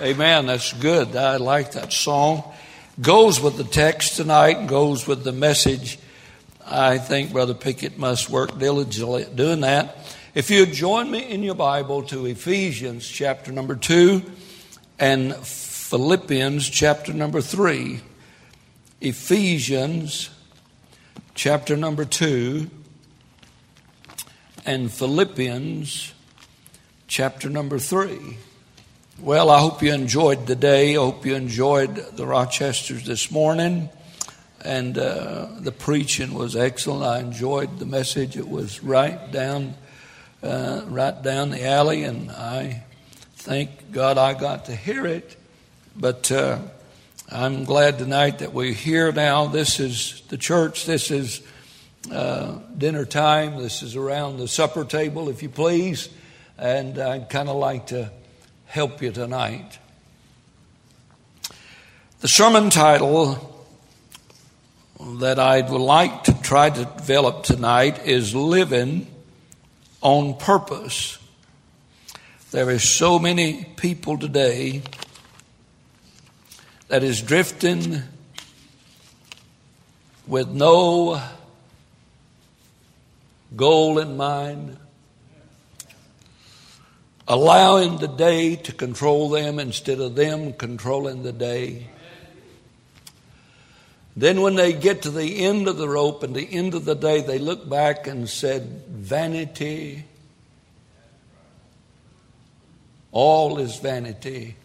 Amen. That's good. I like that song. Goes with the text tonight, goes with the message. I think Brother Pickett must work diligently at doing that. If you join me in your Bible to Ephesians chapter number 2 and Philippians chapter number 3. Ephesians chapter number 2 and Philippians chapter number 3. Well, I hope you enjoyed the day. I hope you enjoyed the Rochesters this morning. And uh, the preaching was excellent. I enjoyed the message. It was right down, uh, right down the alley, and I thank God I got to hear it. But uh, I'm glad tonight that we're here now. This is the church. This is uh, dinner time. This is around the supper table, if you please. And I'd kind of like to help you tonight. The sermon title that I would like to try to develop tonight is Living on Purpose. There is so many people today that is drifting with no goal in mind, allowing the day to control them instead of them controlling the day. Then, when they get to the end of the rope and the end of the day, they look back and said, Vanity. All is vanity,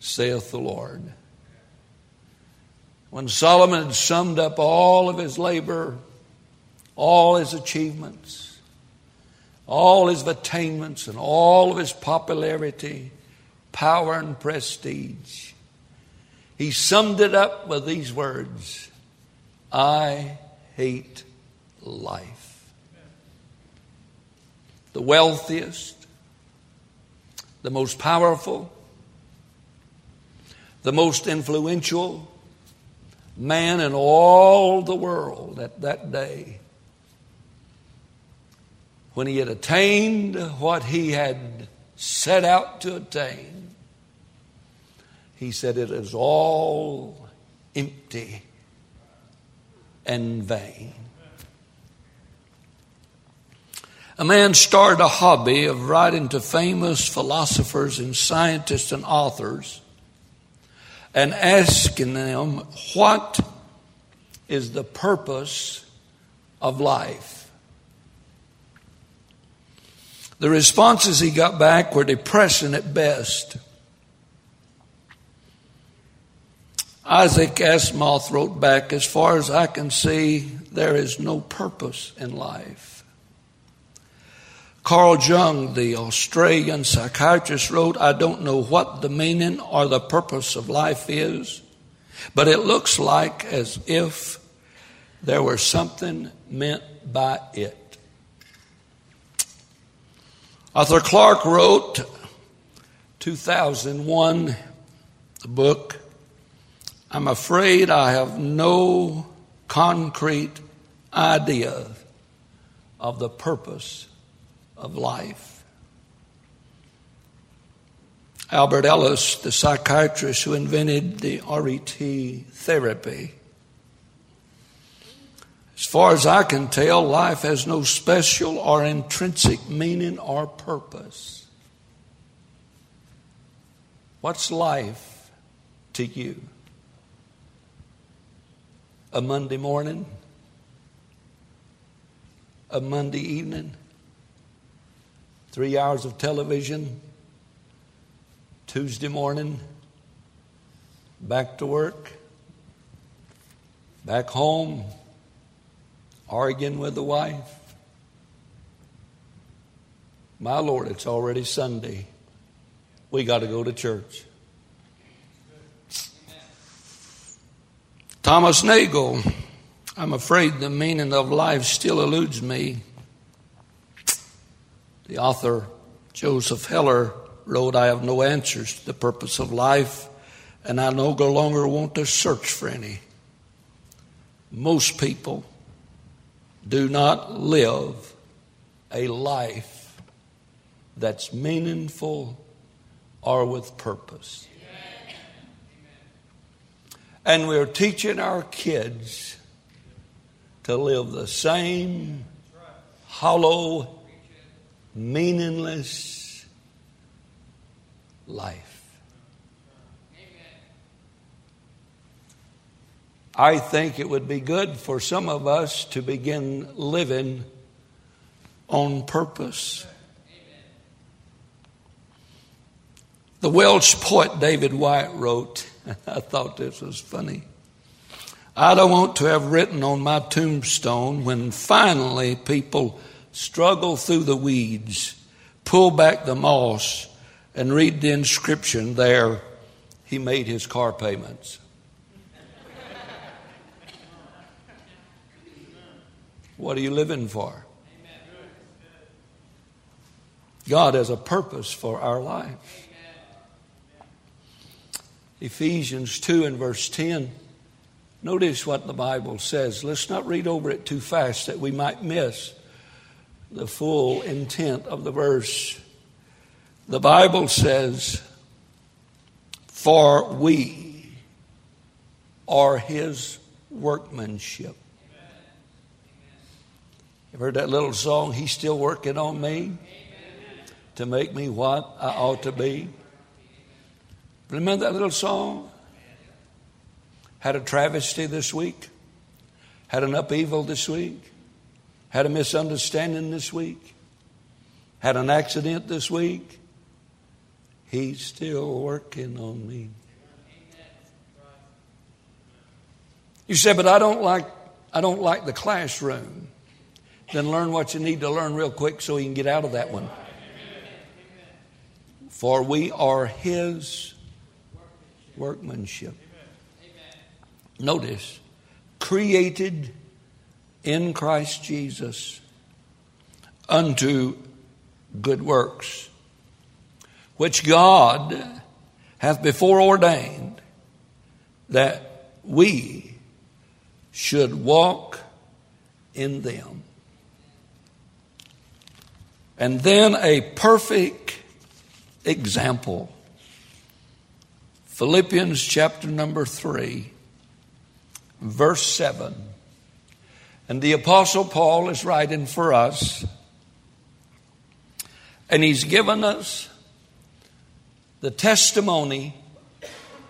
saith the Lord. When Solomon had summed up all of his labor, all his achievements, all his attainments and all of his popularity, power, and prestige. He summed it up with these words I hate life. The wealthiest, the most powerful, the most influential man in all the world at that day when he had attained what he had set out to attain, he said, It is all empty and vain. A man started a hobby of writing to famous philosophers and scientists and authors and asking them, What is the purpose of life? The responses he got back were depressing at best. Isaac Asimov wrote back, As far as I can see, there is no purpose in life. Carl Jung, the Australian psychiatrist, wrote, I don't know what the meaning or the purpose of life is, but it looks like as if there were something meant by it. Arthur Clarke wrote 2001 the book I'm afraid I have no concrete idea of the purpose of life. Albert Ellis, the psychiatrist who invented the RET therapy, as far as I can tell, life has no special or intrinsic meaning or purpose. What's life to you? A Monday morning? A Monday evening? Three hours of television? Tuesday morning? Back to work? Back home? Arguing with the wife. My Lord, it's already Sunday. We got to go to church. Thomas Nagel, I'm afraid the meaning of life still eludes me. The author, Joseph Heller, wrote, I have no answers to the purpose of life, and I no longer want to search for any. Most people do not live a life that's meaningful or with purpose. And we're teaching our kids to live the same hollow, meaningless life. I think it would be good for some of us to begin living on purpose. The Welsh poet David Whyte wrote, I thought this was funny. I don't want to have written on my tombstone when finally people struggle through the weeds, pull back the moss, and read the inscription there, he made his car payments. What are you living for? God has a purpose for our life. Ephesians 2 and verse 10. Notice what the Bible says. Let's not read over it too fast that we might miss the full intent of the verse. The Bible says, For we are his workmanship. You heard that little song, He's Still Working on Me to make me what I ought to be? Remember that little song? Had a travesty this week, had an upheaval this week, had a misunderstanding this week, had an accident this week. He's still working on me. You said, but I don't like I don't like the classroom then learn what you need to learn real quick so you can get out of that one. For we are His workmanship. Notice, created in Christ Jesus unto good works, which God hath before ordained that we should walk in them. And then a perfect example. Philippians chapter number 3, verse 7. And the Apostle Paul is writing for us, and he's given us the testimony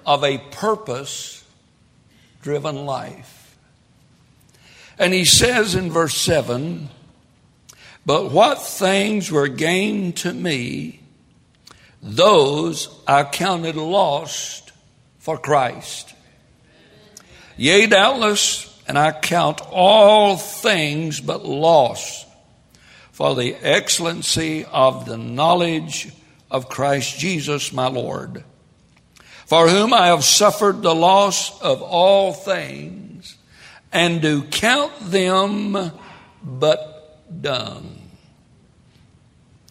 of a purpose driven life. And he says in verse 7 but what things were gained to me, those I counted lost for Christ. Yea, doubtless, and I count all things but loss for the excellency of the knowledge of Christ Jesus my Lord, for whom I have suffered the loss of all things, and do count them but dung,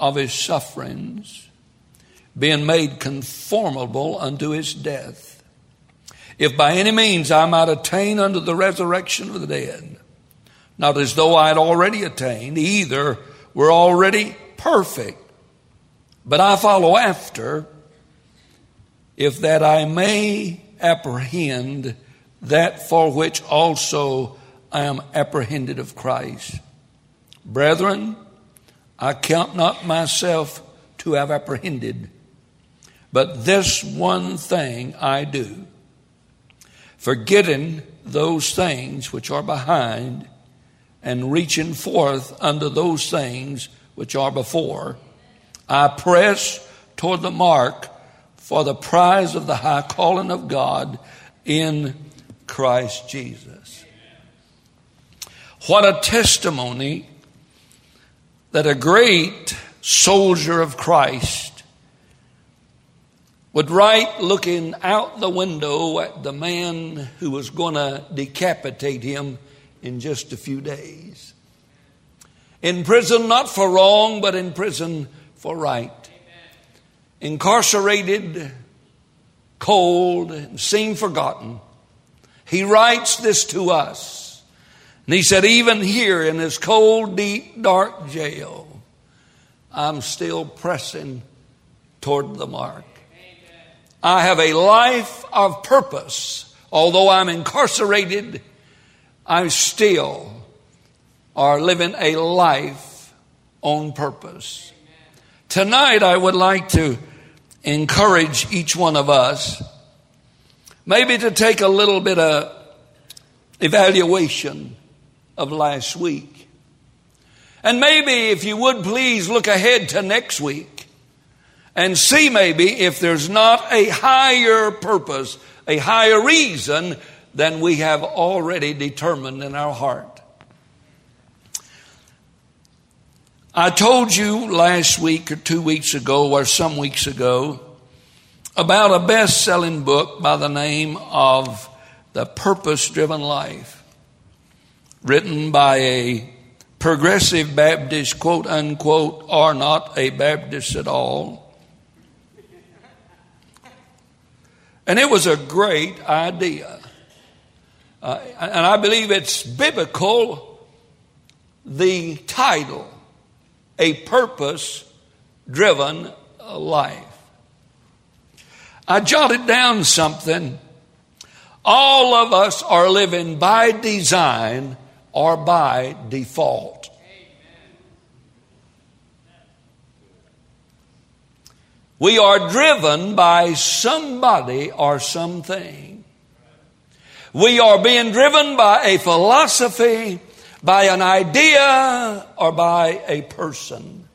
of his sufferings, being made conformable unto his death. If by any means I might attain unto the resurrection of the dead, not as though I had already attained, either were already perfect, but I follow after, if that I may apprehend that for which also I am apprehended of Christ. Brethren, I count not myself to have apprehended, but this one thing I do, forgetting those things which are behind and reaching forth unto those things which are before, I press toward the mark for the prize of the high calling of God in Christ Jesus. What a testimony that a great soldier of Christ would write looking out the window at the man who was going to decapitate him in just a few days. In prison, not for wrong, but in prison for right. Incarcerated, cold, and seemed forgotten. He writes this to us. And he said, even here in this cold, deep, dark jail, I'm still pressing toward the mark. I have a life of purpose. Although I'm incarcerated, I still are living a life on purpose. Tonight, I would like to encourage each one of us maybe to take a little bit of evaluation of last week. And maybe, if you would please, look ahead to next week and see maybe if there's not a higher purpose, a higher reason than we have already determined in our heart. I told you last week or two weeks ago or some weeks ago about a best selling book by the name of The Purpose Driven Life, written by a progressive Baptist, quote unquote, or not a Baptist at all. And it was a great idea. Uh, and I believe it's biblical, the title, A Purpose Driven Life. I jotted down something. All of us are living by design or by default. We are driven by somebody or something. We are being driven by a philosophy, by an idea, or by a person.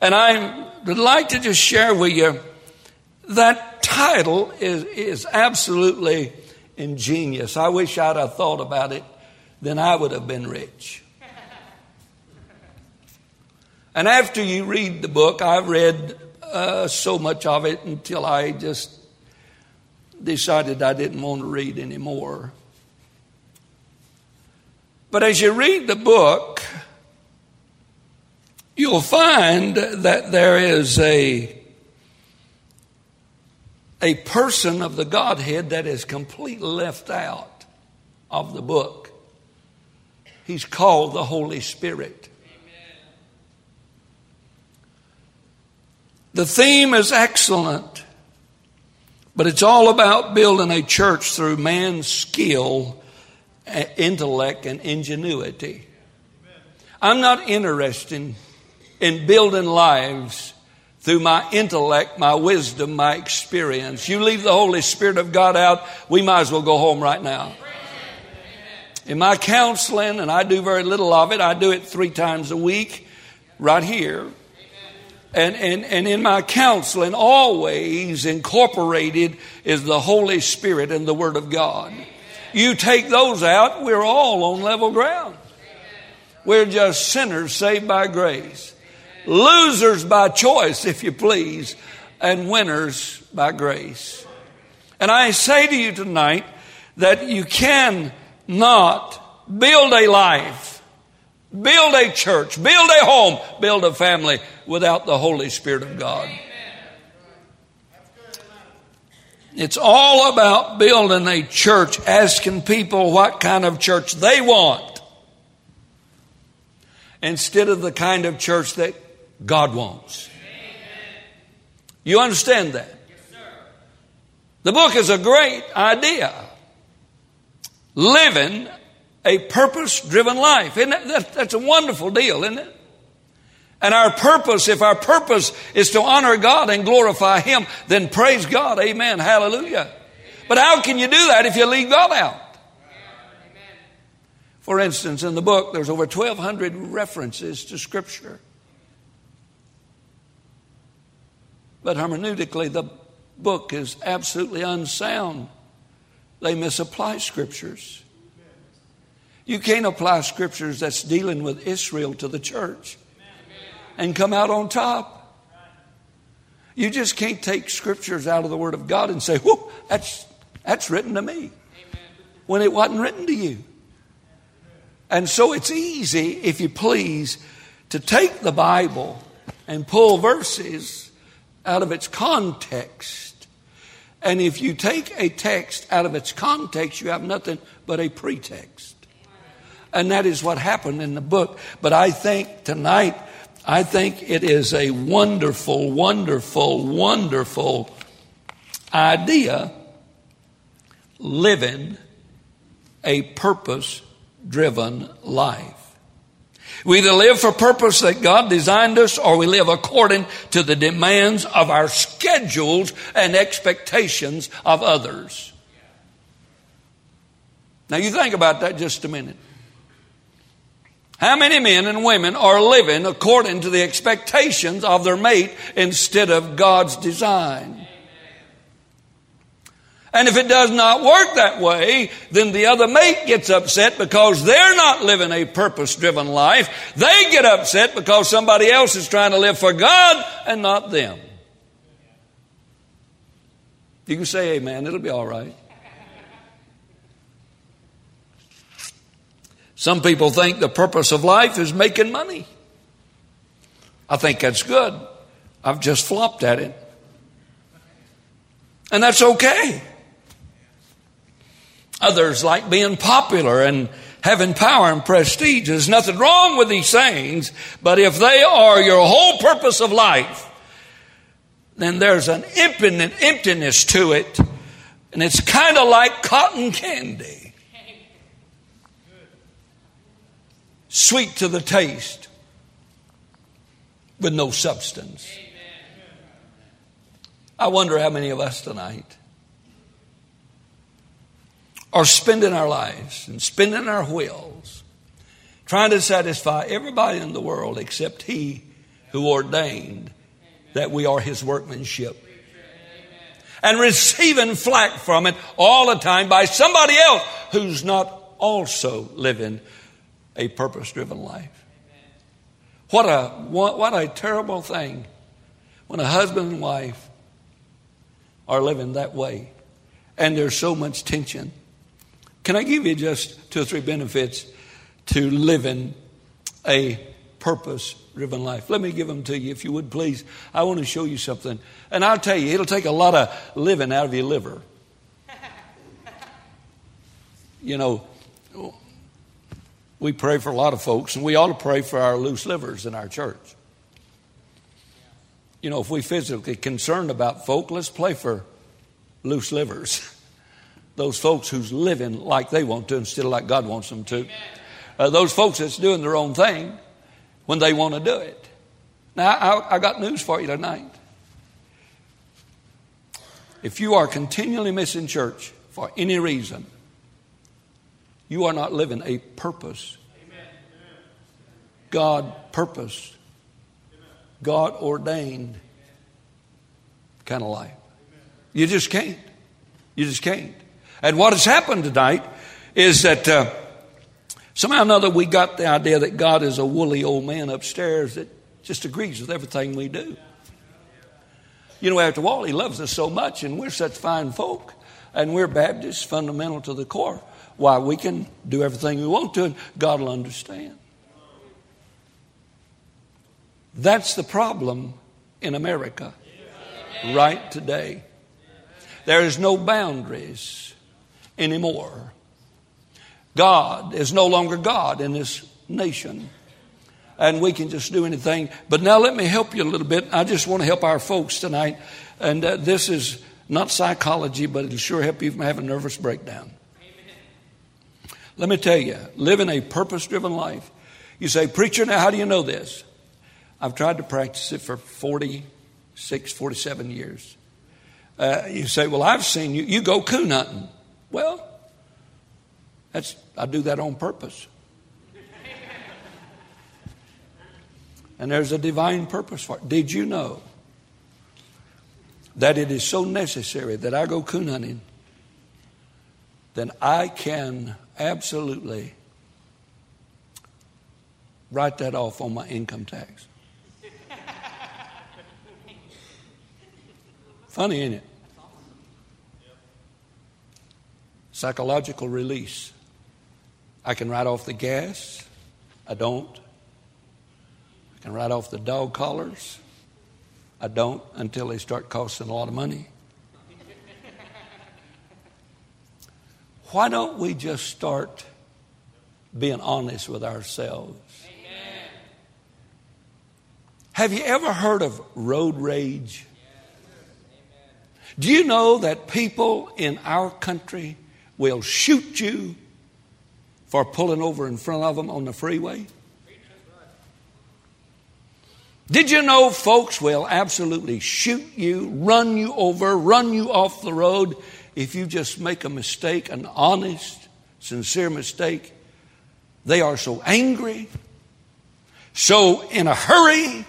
And I would like to just share with you that title is, is absolutely ingenious. I wish I'd have thought about it, then I would have been rich. And after you read the book, I read uh, so much of it until I just decided I didn't want to read anymore. But as you read the book, you'll find that there is a a person of the Godhead that is completely left out of the book. He's called the Holy Spirit. The theme is excellent, but it's all about building a church through man's skill, intellect, and ingenuity. I'm not interested in building lives through my intellect, my wisdom, my experience. You leave the Holy Spirit of God out, we might as well go home right now. In my counseling, and I do very little of it, I do it three times a week right here. And, and, and in my counseling, always incorporated is the Holy Spirit and the Word of God. You take those out, we're all on level ground. We're just sinners saved by grace losers by choice, if you please, and winners by grace. And I say to you tonight that you can not build a life, build a church, build a home, build a family without the Holy Spirit of God. It's all about building a church, asking people what kind of church they want instead of the kind of church that God wants. You understand that? The book is a great idea. Living a purpose driven life. Isn't that, that's a wonderful deal, isn't it? And our purpose, if our purpose is to honor God and glorify Him, then praise God. Amen. Hallelujah. But how can you do that if you leave God out? For instance, in the book, there's over 1,200 references to Scripture. But hermeneutically, the book is absolutely unsound. They misapply scriptures. You can't apply scriptures that's dealing with Israel to the church and come out on top. You just can't take scriptures out of the Word of God and say, whoa, that's, that's written to me. When it wasn't written to you. And so it's easy, if you please, to take the Bible and pull verses out of its context. And if you take a text out of its context, you have nothing but a pretext. And that is what happened in the book. But I think tonight, I think it is a wonderful, wonderful, wonderful idea living a purpose driven life. We either live for purpose that God designed us or we live according to the demands of our schedules and expectations of others. Now you think about that just a minute. How many men and women are living according to the expectations of their mate instead of God's design? And if it does not work that way, then the other mate gets upset because they're not living a purpose driven life. They get upset because somebody else is trying to live for God and not them. You can say amen, it'll be all right. Some people think the purpose of life is making money. I think that's good. I've just flopped at it. And that's okay. Others like being popular and having power and prestige. There's nothing wrong with these things, but if they are your whole purpose of life, then there's an emptiness to it, and it's kind of like cotton candy. sweet to the taste, with no substance. I wonder how many of us tonight are spending our lives and spending our wills trying to satisfy everybody in the world except He who ordained that we are His workmanship. And receiving flack from it all the time by somebody else who's not also living a purpose driven life. What a, what, what a terrible thing when a husband and wife are living that way and there's so much tension. Can I give you just two or three benefits to living a purpose driven life? Let me give them to you, if you would please. I want to show you something. And I'll tell you, it'll take a lot of living out of your liver. You know, we pray for a lot of folks, and we ought to pray for our loose livers in our church. You know, if we physically concerned about folk, let's pray for loose livers. Those folks who's living like they want to instead of like God wants them to. Uh, those folks that's doing their own thing when they want to do it. Now, I, I got news for you tonight. If you are continually missing church for any reason, you are not living a purpose. God purposed, God ordained kind of life. You just can't. You just can't. And what has happened tonight is that uh, somehow or another we got the idea that God is a woolly old man upstairs that just agrees with everything we do. You know, after all, He loves us so much, and we're such fine folk, and we're Baptists, fundamental to the core why we can do everything we want to and God will understand. That's the problem in America right today. There is no boundaries anymore. God is no longer God in this nation. And we can just do anything. But now let me help you a little bit. I just want to help our folks tonight. And uh, this is not psychology, but it'll sure help you from having a nervous breakdown. Let me tell you, living a purpose driven life. You say, Preacher, now how do you know this? I've tried to practice it for 46, 47 years. Uh, you say, Well, I've seen you. You go coon hunting. Well, that's, I do that on purpose. and there's a divine purpose for it. Did you know that it is so necessary that I go coon hunting? Then I can absolutely write that off on my income tax. Funny, ain't it? Psychological release. I can write off the gas. I don't. I can write off the dog collars. I don't until they start costing a lot of money. Why don't we just start being honest with ourselves? Amen. Have you ever heard of road rage? Do you know that people in our country will shoot you for pulling over in front of them on the freeway? Did you know folks will absolutely shoot you, run you over, run you off the road if you just make a mistake, an honest, sincere mistake? They are so angry, so in a hurry,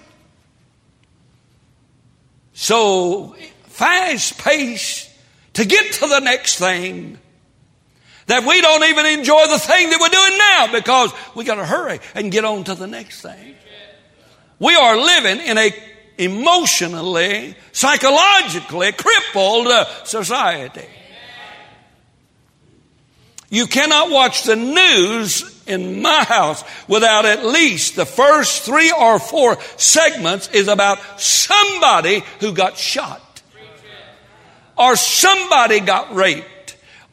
so fast paced to get to the next thing that we don't even enjoy the thing that we're doing now because we got to hurry and get on to the next thing. We are living in a emotionally, psychologically crippled uh, society. You cannot watch the news in my house without at least the first three or four segments is about somebody who got shot or somebody got raped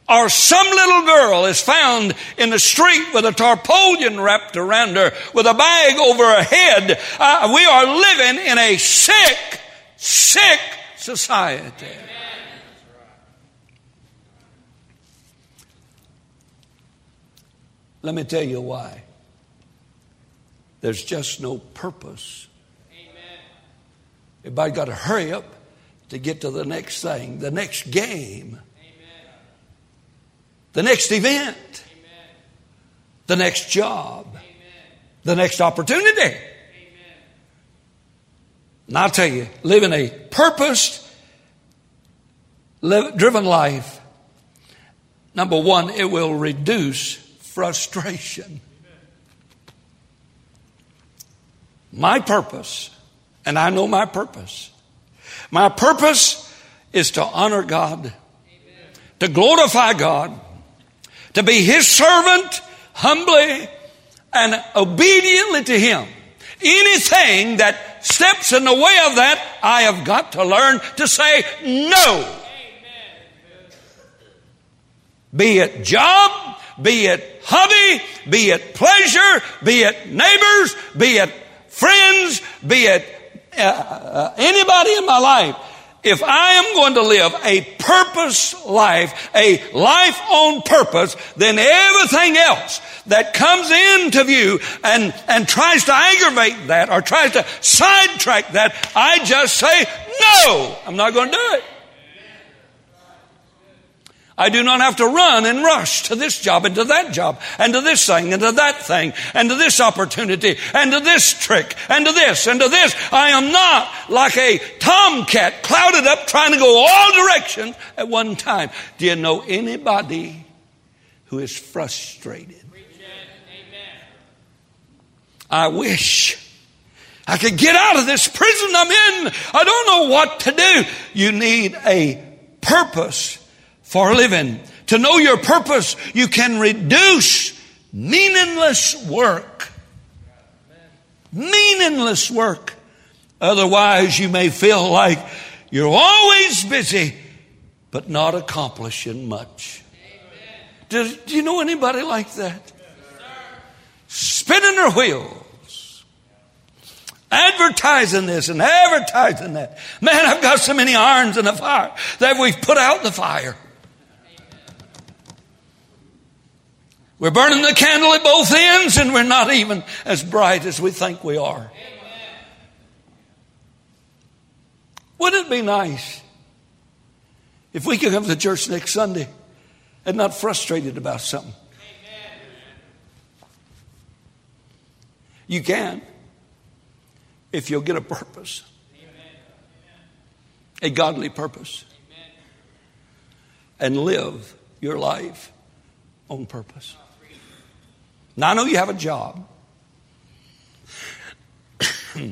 or some little girl is found in the street with a tarpaulin wrapped around her, with a bag over her head. Uh, we are living in a sick, sick society. Let me tell you why. There's just no purpose. Amen. Everybody got to hurry up to get to the next thing, the next game the next event, Amen. the next job, Amen. the next opportunity. Amen. And I'll tell you, living a purposed, driven life, number one, it will reduce frustration. My purpose, and I know my purpose, my purpose is to honor God, to glorify God, to be his servant humbly and obediently to him. Anything that steps in the way of that, I have got to learn to say no. Be it job, be it hobby, be it pleasure, be it neighbors, be it friends, be it uh, uh, anybody in my life if I am going to live a purpose life, a life on purpose, then everything else that comes into view and, and tries to aggravate that or tries to sidetrack that, I just say, no, I'm not going to do it. I do not have to run and rush to this job and to that job and to this thing and to that thing and to this opportunity and to this trick and to this and to this. I am not like a tomcat clouded up trying to go all directions at one time. Do you know anybody who is frustrated? I wish I could get out of this prison I'm in. I don't know what to do. You need a purpose for a living. To know your purpose, you can reduce meaningless work. Meaningless work. Otherwise, you may feel like you're always busy, but not accomplishing much. Do, do you know anybody like that? Spinning their wheels. Advertising this and advertising that. Man, I've got so many irons in the fire that we've put out the fire. We're burning the candle at both ends and we're not even as bright as we think we are. Wouldn't it be nice if we could come to church next Sunday and not frustrated about something? You can if you'll get a purpose, a godly purpose, and live your life on purpose. Now, I know you have a job.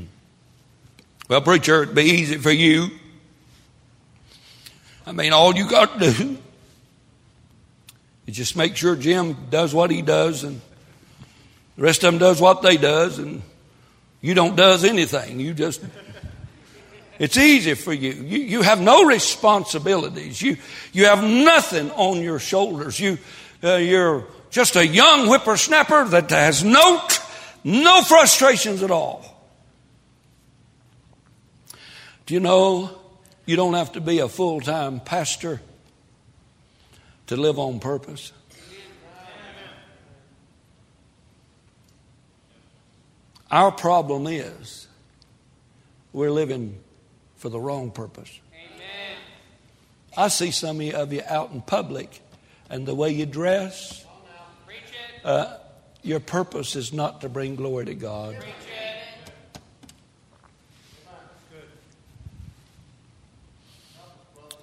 well, preacher, it'd be easy for you. I mean, all you got to do is just make sure Jim does what he does and the rest of them does what they does and you don't does anything. You just it's easy for you. You, you have no responsibilities. You, you have nothing on your shoulders. You, uh, you're just a young whippersnapper that has no, no frustrations at all. Do you know you don't have to be a full time pastor to live on purpose? Our problem is we're living for the wrong purpose. Amen. I see some of you out in public, and the way you dress, uh, your purpose is not to bring glory to God.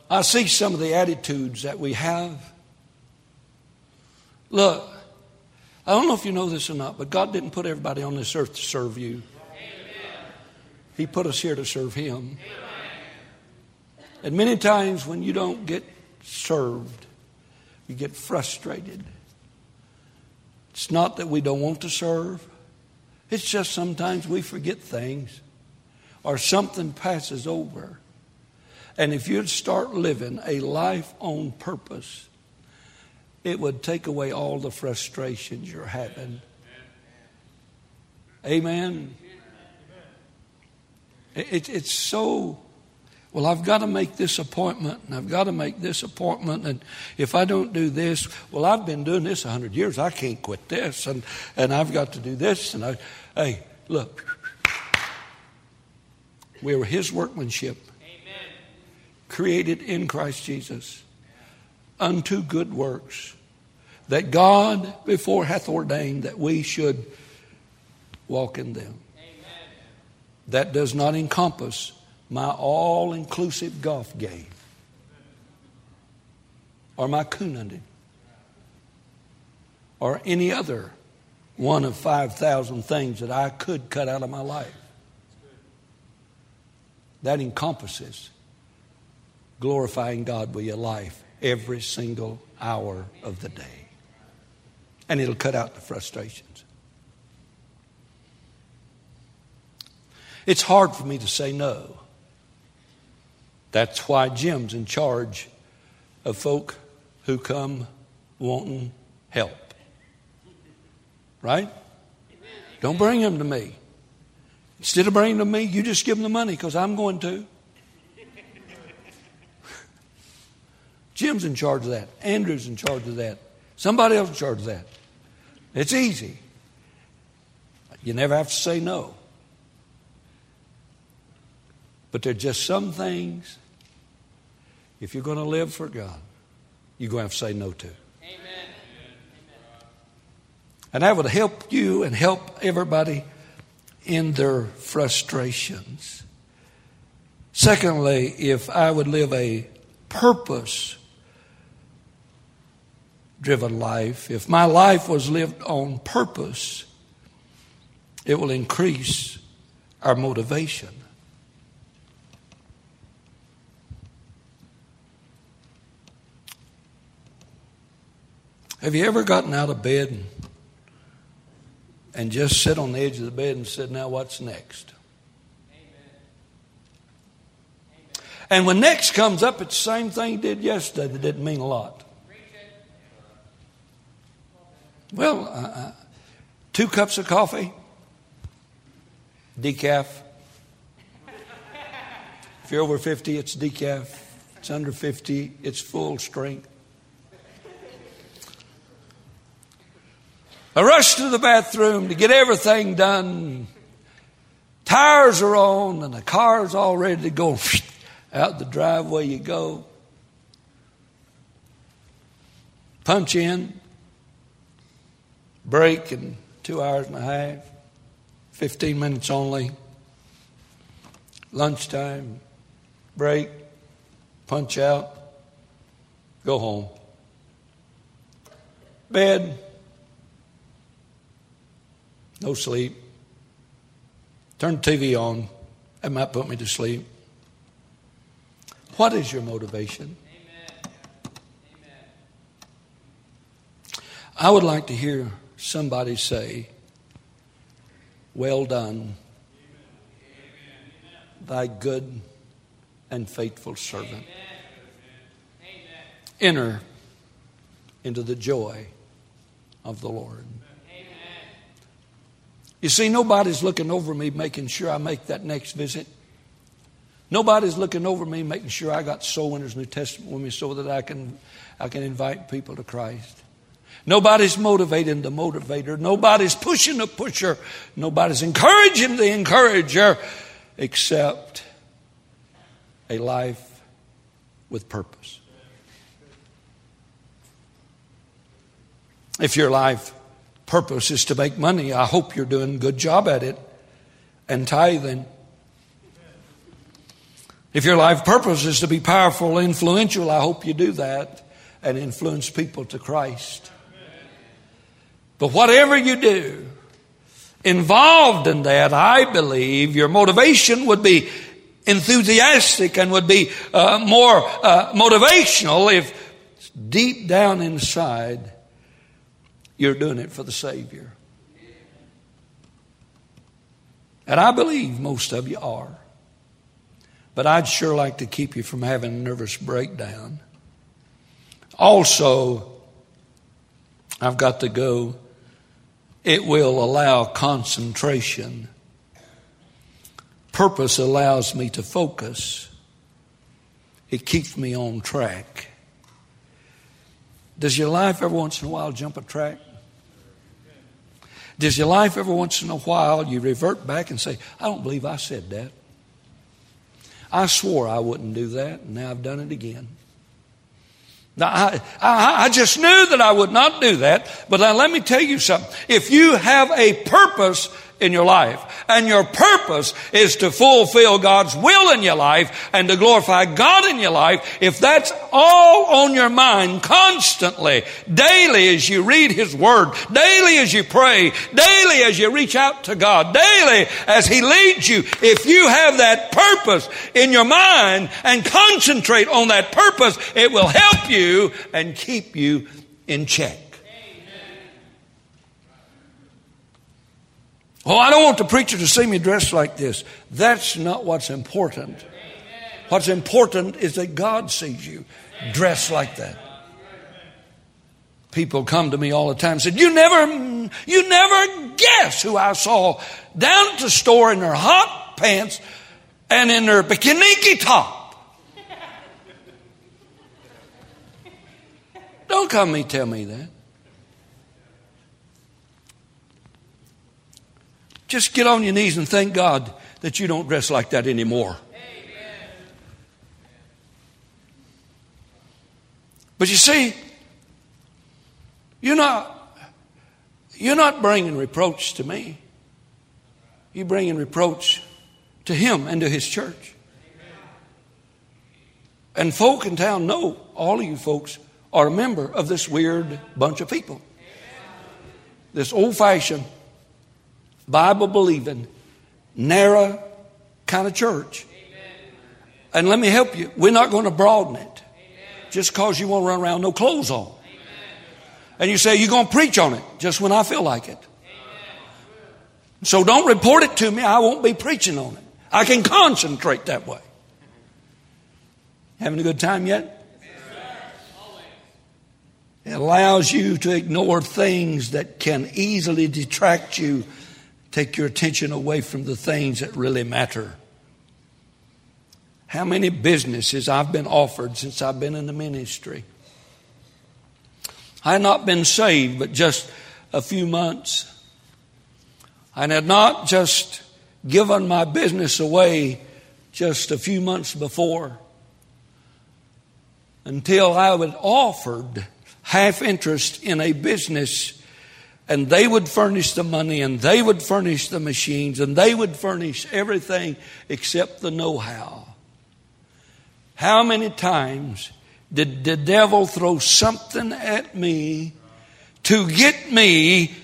I see some of the attitudes that we have. Look, I don't know if you know this or not, but God didn't put everybody on this earth to serve you. He put us here to serve Him. And many times when you don't get served, you get frustrated. It's not that we don't want to serve, it's just sometimes we forget things or something passes over. And if you'd start living a life on purpose, it would take away all the frustrations you're having. Amen. It, it's so well, I've got to make this appointment and I've got to make this appointment. And if I don't do this, well, I've been doing this a hundred years. I can't quit this. And, and I've got to do this. And I, hey, look, we were his workmanship, Amen. created in Christ Jesus unto good works that God before hath ordained that we should walk in them. Amen. That does not encompass my all inclusive golf game or my coon or any other one of 5,000 things that I could cut out of my life. That encompasses glorifying God with your life every single hour of the day. And it'll cut out the frustrations. It's hard for me to say no. That's why Jim's in charge of folk who come wanting help. Right? Don't bring them to me. Instead of bringing them to me, you just give them the money because I'm going to. Jim's in charge of that. Andrew's in charge of that. Somebody else in charge of that. It's easy. You never have to say no. But there are just some things if you're going to live for God, you're going to have to say no to. Amen. And that would help you and help everybody in their frustrations. Secondly, if I would live a purpose driven life, if my life was lived on purpose, it will increase our motivation. Have you ever gotten out of bed and, and just sit on the edge of the bed and said, Now what's next? Amen. And when next comes up, it's the same thing you did yesterday that didn't mean a lot. Well, uh, uh, two cups of coffee, decaf. If you're over 50, it's decaf. It's under 50, it's full strength. I rush to the bathroom to get everything done. Tires are on and the car's all ready to go. Out the driveway you go. Punch in. Break in two hours and a half. 15 minutes only. Lunchtime. Break. Punch out. Go home. Bed no sleep. Turn the TV on. it might put me to sleep. What is your motivation? Amen. Amen. I would like to hear somebody say, Well done, Amen. thy good and faithful servant. Enter into the joy of the Lord. You see, nobody's looking over me making sure I make that next visit. Nobody's looking over me making sure I got soul winners New Testament with me so that I can, I can invite people to Christ. Nobody's motivating the motivator. Nobody's pushing the pusher. Nobody's encouraging the encourager except a life with purpose. If your life purpose is to make money, I hope you're doing a good job at it and tithing. If your life purpose is to be powerful, influential, I hope you do that and influence people to Christ. But whatever you do, involved in that, I believe your motivation would be enthusiastic and would be uh, more uh, motivational if deep down inside you're doing it for the Savior. And I believe most of you are. But I'd sure like to keep you from having a nervous breakdown. Also, I've got to go. It will allow concentration. Purpose allows me to focus. It keeps me on track. Does your life every once in a while jump a track? Does your life every once in a while you revert back and say, I don't believe I said that? I swore I wouldn't do that, and now I've done it again. Now, I, I, I just knew that I would not do that, but now let me tell you something. If you have a purpose in your life. And your purpose is to fulfill God's will in your life and to glorify God in your life. If that's all on your mind constantly, daily as you read His Word, daily as you pray, daily as you reach out to God, daily as He leads you, if you have that purpose in your mind and concentrate on that purpose, it will help you and keep you in check. Oh, I don't want the preacher to see me dressed like this. That's not what's important. What's important is that God sees you dressed like that. People come to me all the time and said, You never you never guess who I saw down at the store in their hot pants and in their bikini top. Don't come me tell me that. Just get on your knees and thank God that you don't dress like that anymore. Amen. But you see, you're not, you're not bringing reproach to me. You're bringing reproach to him and to his church. And folk in town know, all of you folks are a member of this weird bunch of people. This old fashioned Bible believing, narrow kind of church. And let me help you. We're not going to broaden it just because you want to run around no clothes on. And you say, you're going to preach on it just when I feel like it. So don't report it to me. I won't be preaching on it. I can concentrate that way. Having a good time yet? It allows you to ignore things that can easily detract you take your attention away from the things that really matter. How many businesses I've been offered since I've been in the ministry? I had not been saved but just a few months. I had not just given my business away just a few months before until I was offered half interest in a business and they would furnish the money and they would furnish the machines and they would furnish everything except the know how. How many times did the devil throw something at me to get me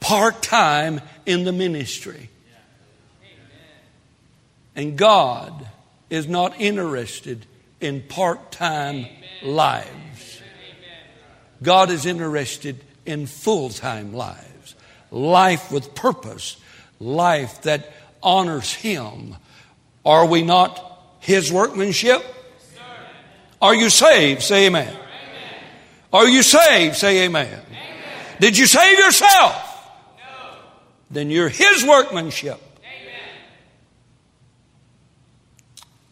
part time in the ministry? And God is not interested in part time lives. God is interested in full time lives, life with purpose, life that honors Him. Are we not His workmanship? Are you saved? Say amen. amen. Are you saved? Say amen. amen. Did you save yourself? No. Then you're His workmanship. Amen.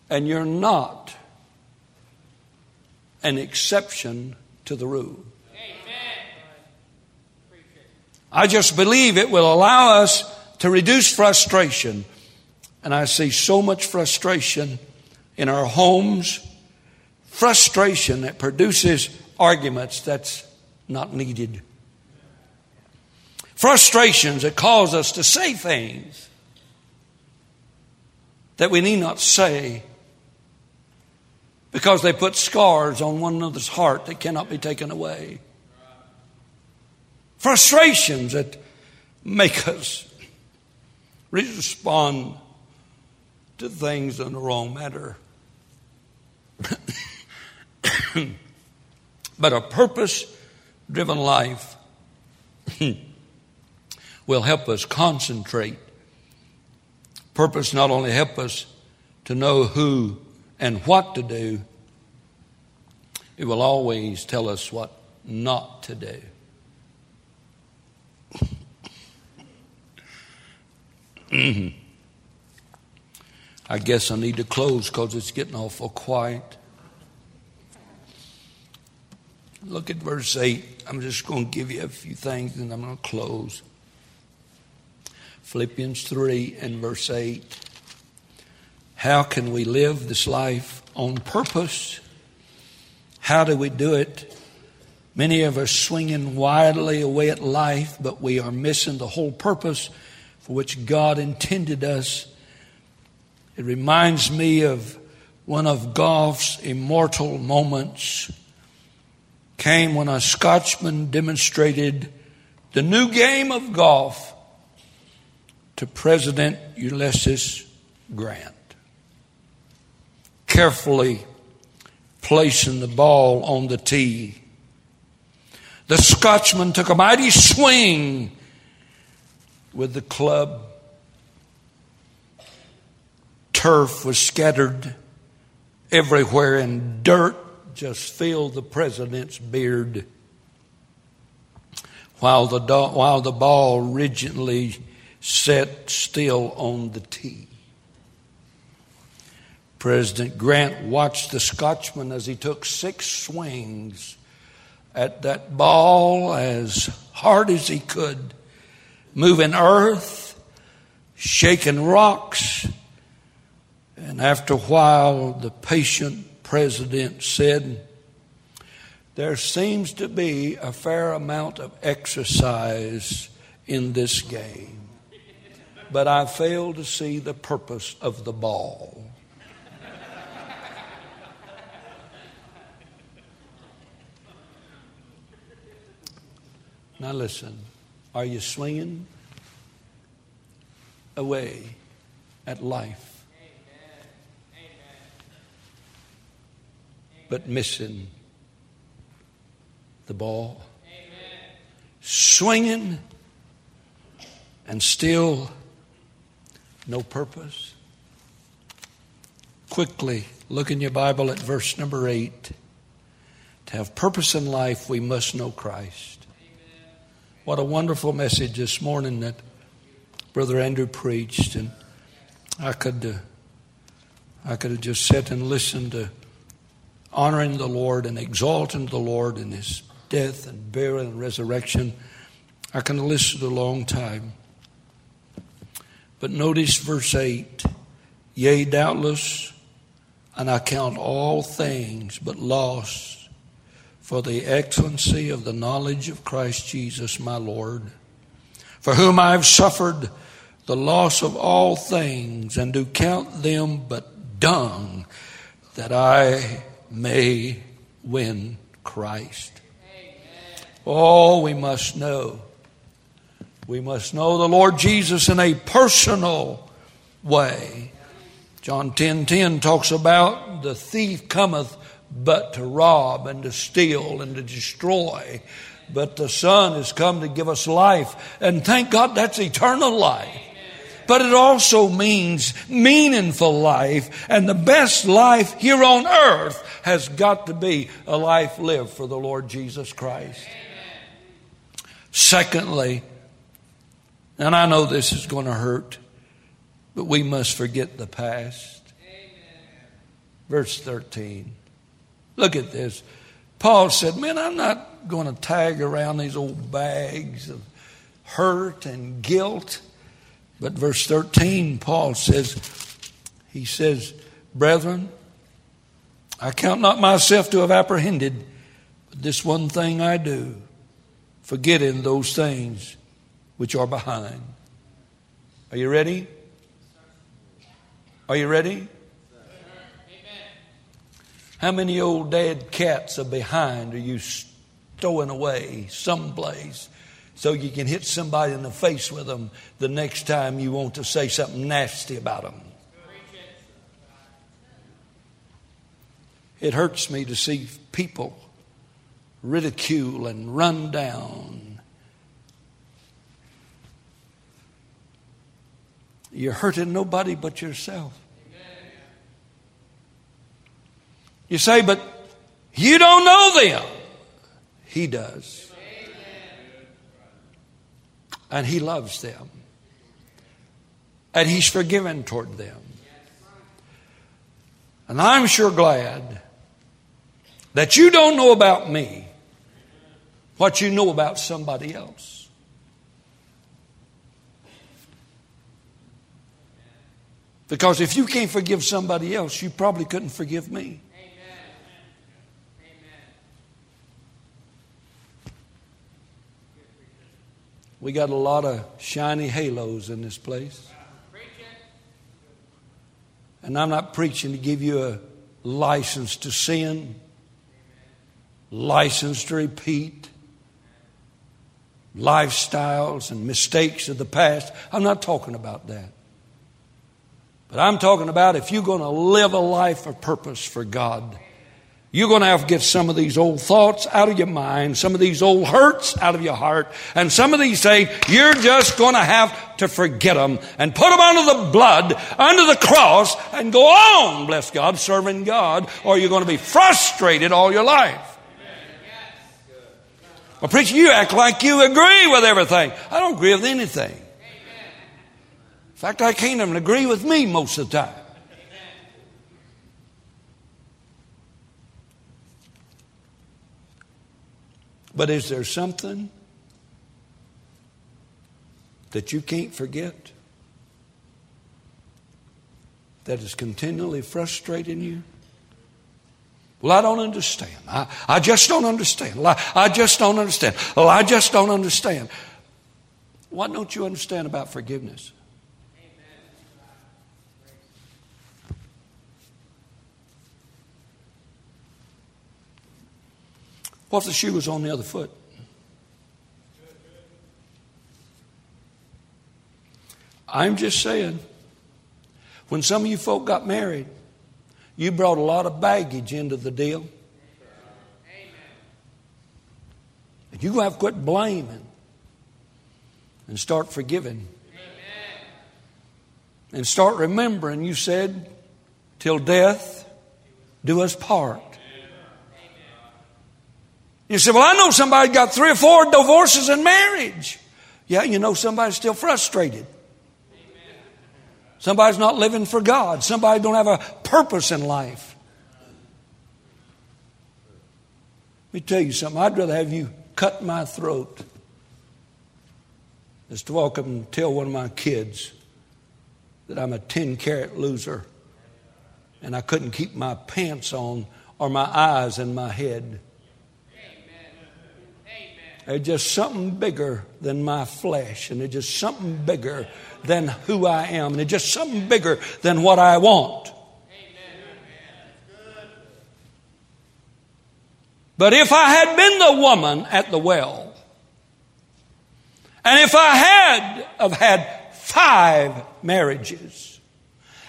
And you're not an exception to the rule. I just believe it will allow us to reduce frustration. And I see so much frustration in our homes, frustration that produces arguments that's not needed. Frustrations that cause us to say things that we need not say because they put scars on one another's heart that cannot be taken away frustrations that make us respond to things in the wrong manner. but a purpose driven life will help us concentrate. Purpose not only help us to know who and what to do, it will always tell us what not to do. Mm-hmm. I guess I need to close because it's getting awful quiet. Look at verse 8. I'm just going to give you a few things and I'm going to close. Philippians 3 and verse 8. How can we live this life on purpose? How do we do it? Many of us swinging wildly away at life, but we are missing the whole purpose for which God intended us. It reminds me of one of golf's immortal moments came when a Scotchman demonstrated the new game of golf to President Ulysses Grant. Carefully placing the ball on the tee. The Scotchman took a mighty swing with the club. Turf was scattered everywhere, and dirt just filled the president's beard. While the, do- while the ball rigidly set still on the tee. President Grant watched the Scotchman as he took six swings at that ball as hard as he could moving earth, shaking rocks. And after a while, the patient president said, There seems to be a fair amount of exercise in this game, but I fail to see the purpose of the ball. Now listen. Are you swinging away at life? But missing the ball? Swinging and still no purpose? Quickly, look in your Bible at verse number 8. To have purpose in life, we must know Christ. What a wonderful message this morning that Brother Andrew preached, and I could uh, I could have just sat and listened to honoring the Lord and exalting the Lord in His death and burial and resurrection. I can listen a long time. But notice verse 8 Yea, doubtless, and I count all things but loss for the excellency of the knowledge of Christ Jesus my Lord, for whom I have suffered the loss of all things, and do count them but dung, that I may win Christ. Oh, we must know. We must know the Lord Jesus in a personal way. John 10 10 talks about the thief cometh but to rob and to steal and to destroy. But the Son has come to give us life. And thank God that's eternal life. But it also means meaningful life. And the best life here on earth has got to be a life lived for the Lord Jesus Christ. Secondly, and I know this is going to hurt, but we must forget the past. Verse 13. Look at this. Paul said, Man, I'm not going to tag around these old bags of hurt and guilt. But verse 13, Paul says, He says, Brethren, I count not myself to have apprehended, but this one thing I do, forgetting those things which are behind. Are you ready? Are you ready? How many old dead cats are behind are you stowing away someplace so you can hit somebody in the face with them the next time you want to say something nasty about them? It hurts me to see people ridicule and run down. You're hurting nobody but yourself. You say, but you don't know them. He does. And He loves them. And He's forgiven toward them. And I'm sure glad that you don't know about me what you know about somebody else. Because if you can't forgive somebody else, you probably couldn't forgive me. We got a lot of shiny halos in this place. And I'm not preaching to give you a license to sin, license to repeat lifestyles and mistakes of the past. I'm not talking about that. But I'm talking about if you're going to live a life of purpose for God, you're going to have to get some of these old thoughts out of your mind, some of these old hurts out of your heart, and some of these things, you're just going to have to forget them and put them under the blood, under the cross, and go on, bless God, serving God, or you're going to be frustrated all your life. Well, preacher, you act like you agree with everything. I don't agree with anything. In fact, I can't even agree with me most of the time. But is there something that you can't forget that is continually frustrating you? Well, I don't understand. I, I just don't understand. Well, I, I just don't understand. Well, I just don't understand. What don't you understand about forgiveness? What if the shoe was on the other foot? I'm just saying, when some of you folk got married, you brought a lot of baggage into the deal. And you're going to have to quit blaming and start forgiving. And start remembering, you said, till death do us part. You say, Well, I know somebody got three or four divorces in marriage. Yeah, you know somebody's still frustrated. Somebody's not living for God. Somebody don't have a purpose in life. Let me tell you something. I'd rather have you cut my throat as to walk up and tell one of my kids that I'm a 10 carat loser and I couldn't keep my pants on or my eyes in my head. It's just something bigger than my flesh, and it's just something bigger than who I am, and it's just something bigger than what I want. But if I had been the woman at the well, and if I had have had five marriages,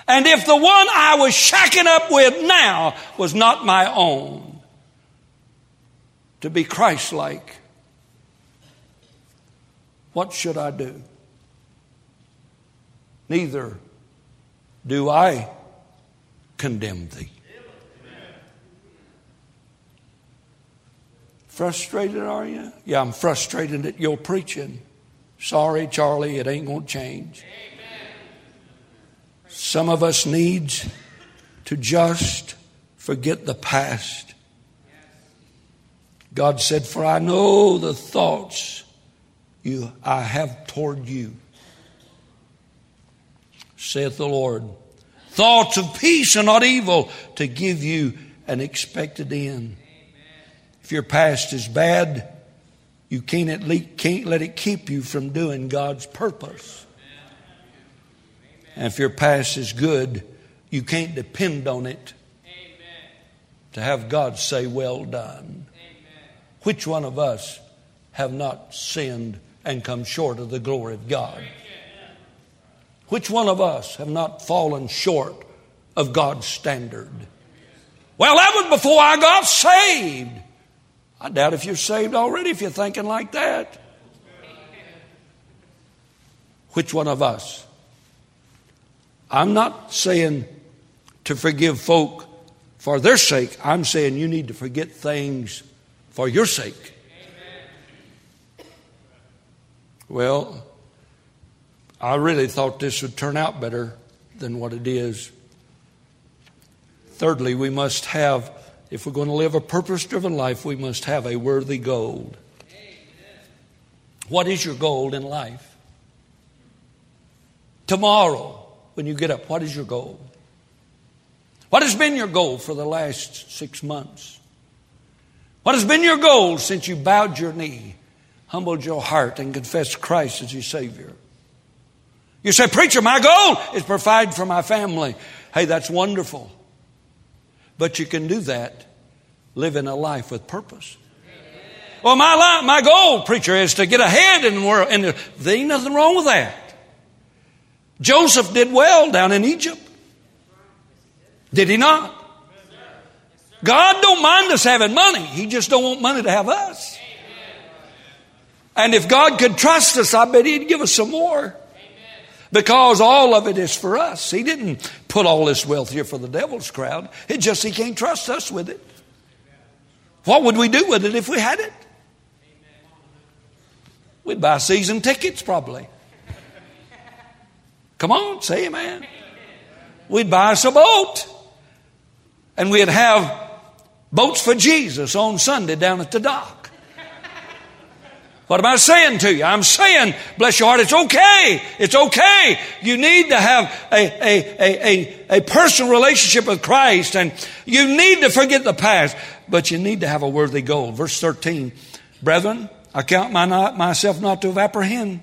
and if the one I was shacking up with now was not my own, to be Christ like, What should I do? Neither do I condemn thee. Frustrated, are you? Yeah, I'm frustrated at your preaching. Sorry, Charlie, it ain't going to change. Some of us needs to just forget the past. God said, For I know the thoughts you I have toward you, saith the Lord. Thoughts of peace and not evil to give you an expected end. If your past is bad, you can't, at least, can't let it keep you from doing God's purpose. And if your past is good, you can't depend on it to have God say, Well done. Which one of us have not sinned and come short of the glory of God? Which one of us have not fallen short of God's standard? Well, that was before I got saved. I doubt if you're saved already if you're thinking like that. Which one of us? I'm not saying to forgive folk for their sake. I'm saying you need to forget things for your sake. Well, I really thought this would turn out better than what it is. Thirdly, we must have if we're going to live a purpose driven life, we must have a worthy goal. What is your goal in life? Tomorrow, when you get up, what is your goal? What has been your goal for the last six months? What has been your goal since you bowed your knee, humbled your heart, and confessed Christ as your Savior? You say, Preacher, my goal is provide for my family. Hey, that's wonderful. But you can do that living a life with purpose. Well, my life, my goal, preacher, is to get ahead in the world, and there ain't nothing wrong with that. Joseph did well down in Egypt. Did he not? God don't mind us having money. He just don't want money to have us. And if God could trust us, I bet He'd give us some more. Because all of it is for us. He didn't put all this wealth here for the devil's crowd. It just He can't trust us with it. What would we do with it if we had it? We'd buy season tickets probably. Come on, say amen. We'd buy us a boat. And we'd have boats for Jesus on Sunday down at the dock. What am I saying to you? I'm saying, bless your heart, it's okay. It's okay. You need to have a, a, a, a, a personal relationship with Christ and you need to forget the past, but you need to have a worthy goal. Verse 13, brethren, I count my not, myself not to have apprehend,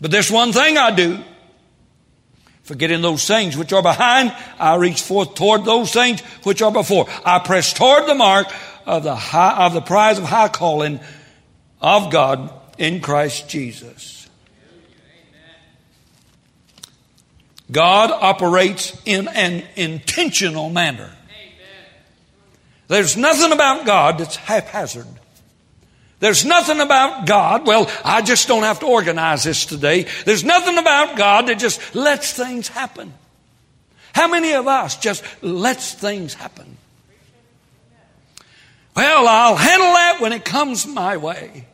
but there's one thing I do. Forgetting those things which are behind, I reach forth toward those things which are before. I press toward the mark of the high, of the prize of high calling of God in Christ Jesus. God operates in an intentional manner. There's nothing about God that's haphazard. There's nothing about God, well, I just don't have to organize this today. There's nothing about God that just lets things happen. How many of us just lets things happen? Well, I'll handle that when it comes my way.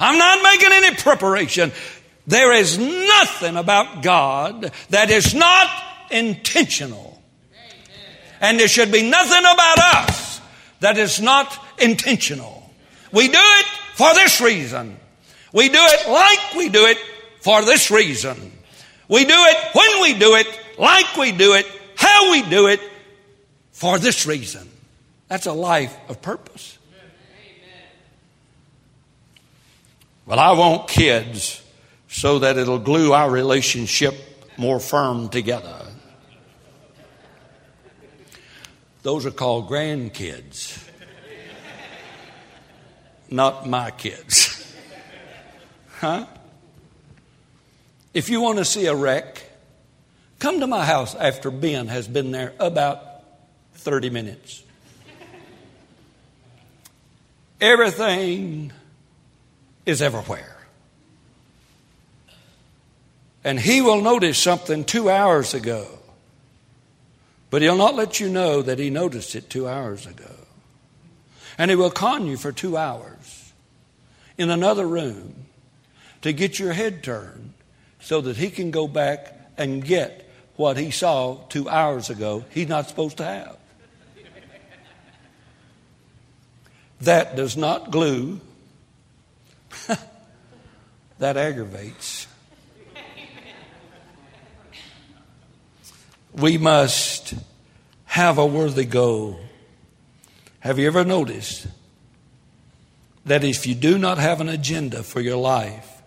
I'm not making any preparation. There is nothing about God that is not intentional. And there should be nothing about us that is not intentional. We do it for this reason. We do it like we do it for this reason. We do it when we do it, like we do it, how we do it, for this reason. That's a life of purpose. Well, I want kids so that it'll glue our relationship more firm together. Those are called grandkids, not my kids. Huh? If you want to see a wreck, come to my house after Ben has been there about 30 minutes. Everything is everywhere. And he will notice something two hours ago. But he'll not let you know that he noticed it two hours ago. And he will con you for two hours in another room to get your head turned so that he can go back and get what he saw two hours ago he's not supposed to have. That does not glue, that aggravates. We must have a worthy goal. Have you ever noticed that if you do not have an agenda for your life,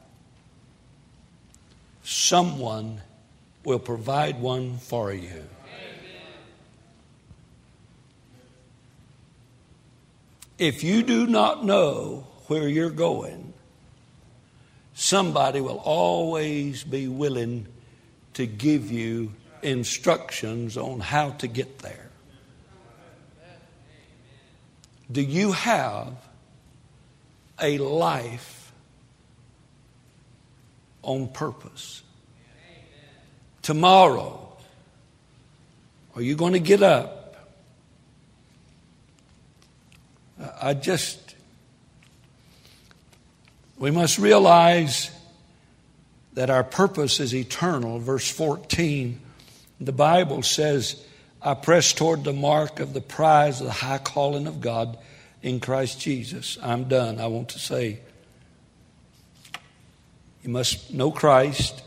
someone will provide one for you? If you do not know where you're going, somebody will always be willing to give you instructions on how to get there. Do you have a life on purpose? Tomorrow, are you going to get up I just, we must realize that our purpose is eternal. Verse 14, the Bible says, I press toward the mark of the prize of the high calling of God in Christ Jesus. I'm done. I want to say, you must know Christ,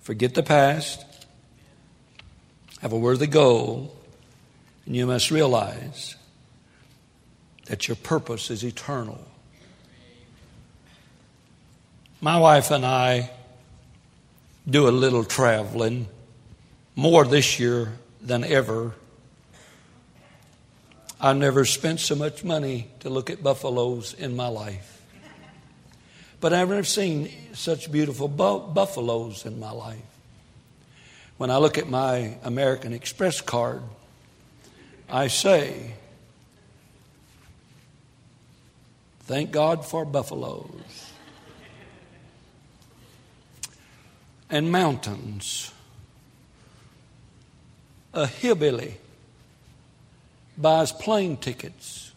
forget the past, have a worthy goal, and you must realize that your purpose is eternal. My wife and I do a little traveling, more this year than ever. I never spent so much money to look at buffaloes in my life. But I've never seen such beautiful bu- buffaloes in my life. When I look at my American Express card, I say, Thank God for buffaloes and mountains. A hillbilly buys plane tickets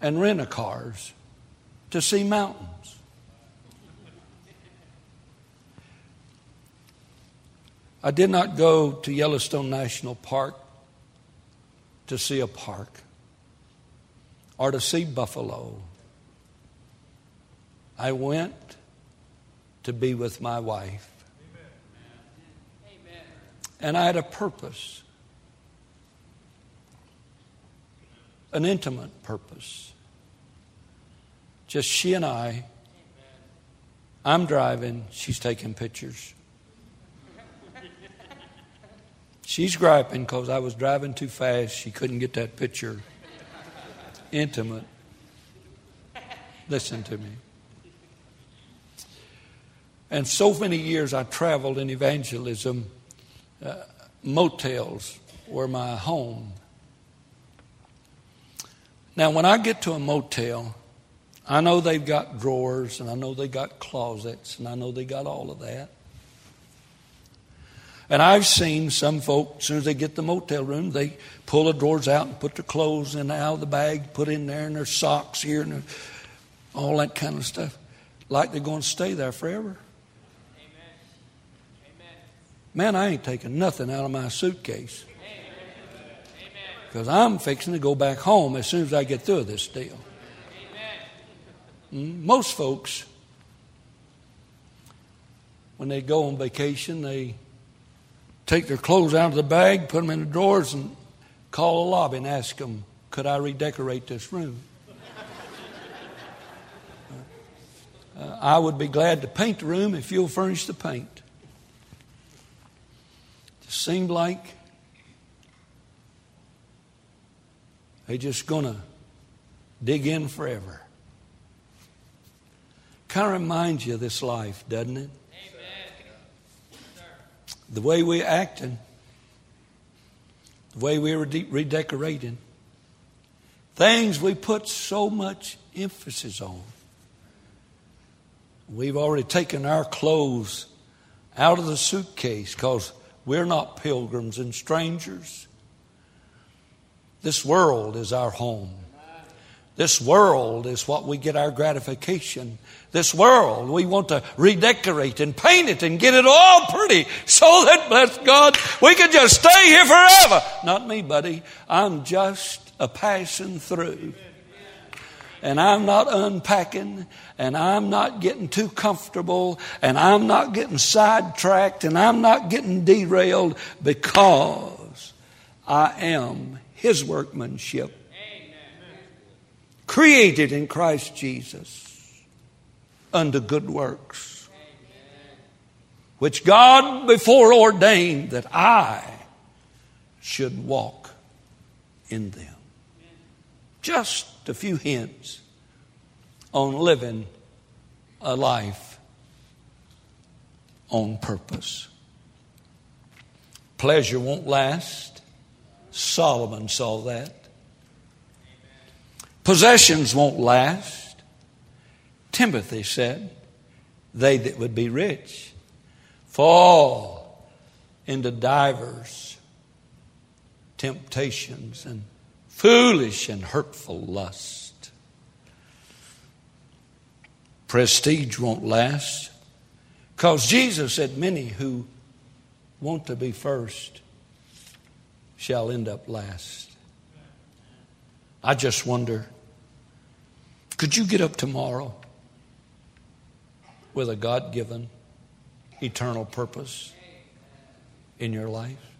and rent a cars to see mountains. I did not go to Yellowstone National Park to see a park or to see buffalo. I went to be with my wife. Amen. And I had a purpose, an intimate purpose. Just she and I. I'm driving, she's taking pictures. She's griping because I was driving too fast. She couldn't get that picture intimate. Listen to me. And so many years I traveled in evangelism. Uh, motels were my home. Now, when I get to a motel, I know they've got drawers and I know they got closets and I know they got all of that. And I've seen some folks, as soon as they get the motel room, they pull the drawers out and put their clothes in out of the bag, put in there, and their socks here, and all that kind of stuff. Like they're going to stay there forever. Man, I ain't taking nothing out of my suitcase. Because I'm fixing to go back home as soon as I get through this deal. Hmm? Most folks, when they go on vacation, they take their clothes out of the bag, put them in the drawers, and call the lobby and ask them, Could I redecorate this room? Uh, I would be glad to paint the room if you'll furnish the paint. Seemed like they're just going to dig in forever. Kind of reminds you of this life, doesn't it? the way we're acting, the way we're redecorating, things we put so much emphasis on. We've already taken our clothes out of the suitcase because we're not pilgrims and strangers. This world is our home. This world is what we get our gratification. This world, we want to redecorate and paint it and get it all pretty so that, bless God, we can just stay here forever. Not me, buddy. I'm just a passing through. And I'm not unpacking and I'm not getting too comfortable and I'm not getting sidetracked and I'm not getting derailed because I am His workmanship created in Christ Jesus unto good works, which God before ordained that I should walk in them. Just a few hints on living a life on purpose. Pleasure won't last. Solomon saw that. Possessions won't last. Timothy said, They that would be rich fall into divers temptations and foolish and hurtful lust. Prestige won't last because Jesus said, Many who want to be first shall end up last. I just wonder could you get up tomorrow with a God given eternal purpose in your life?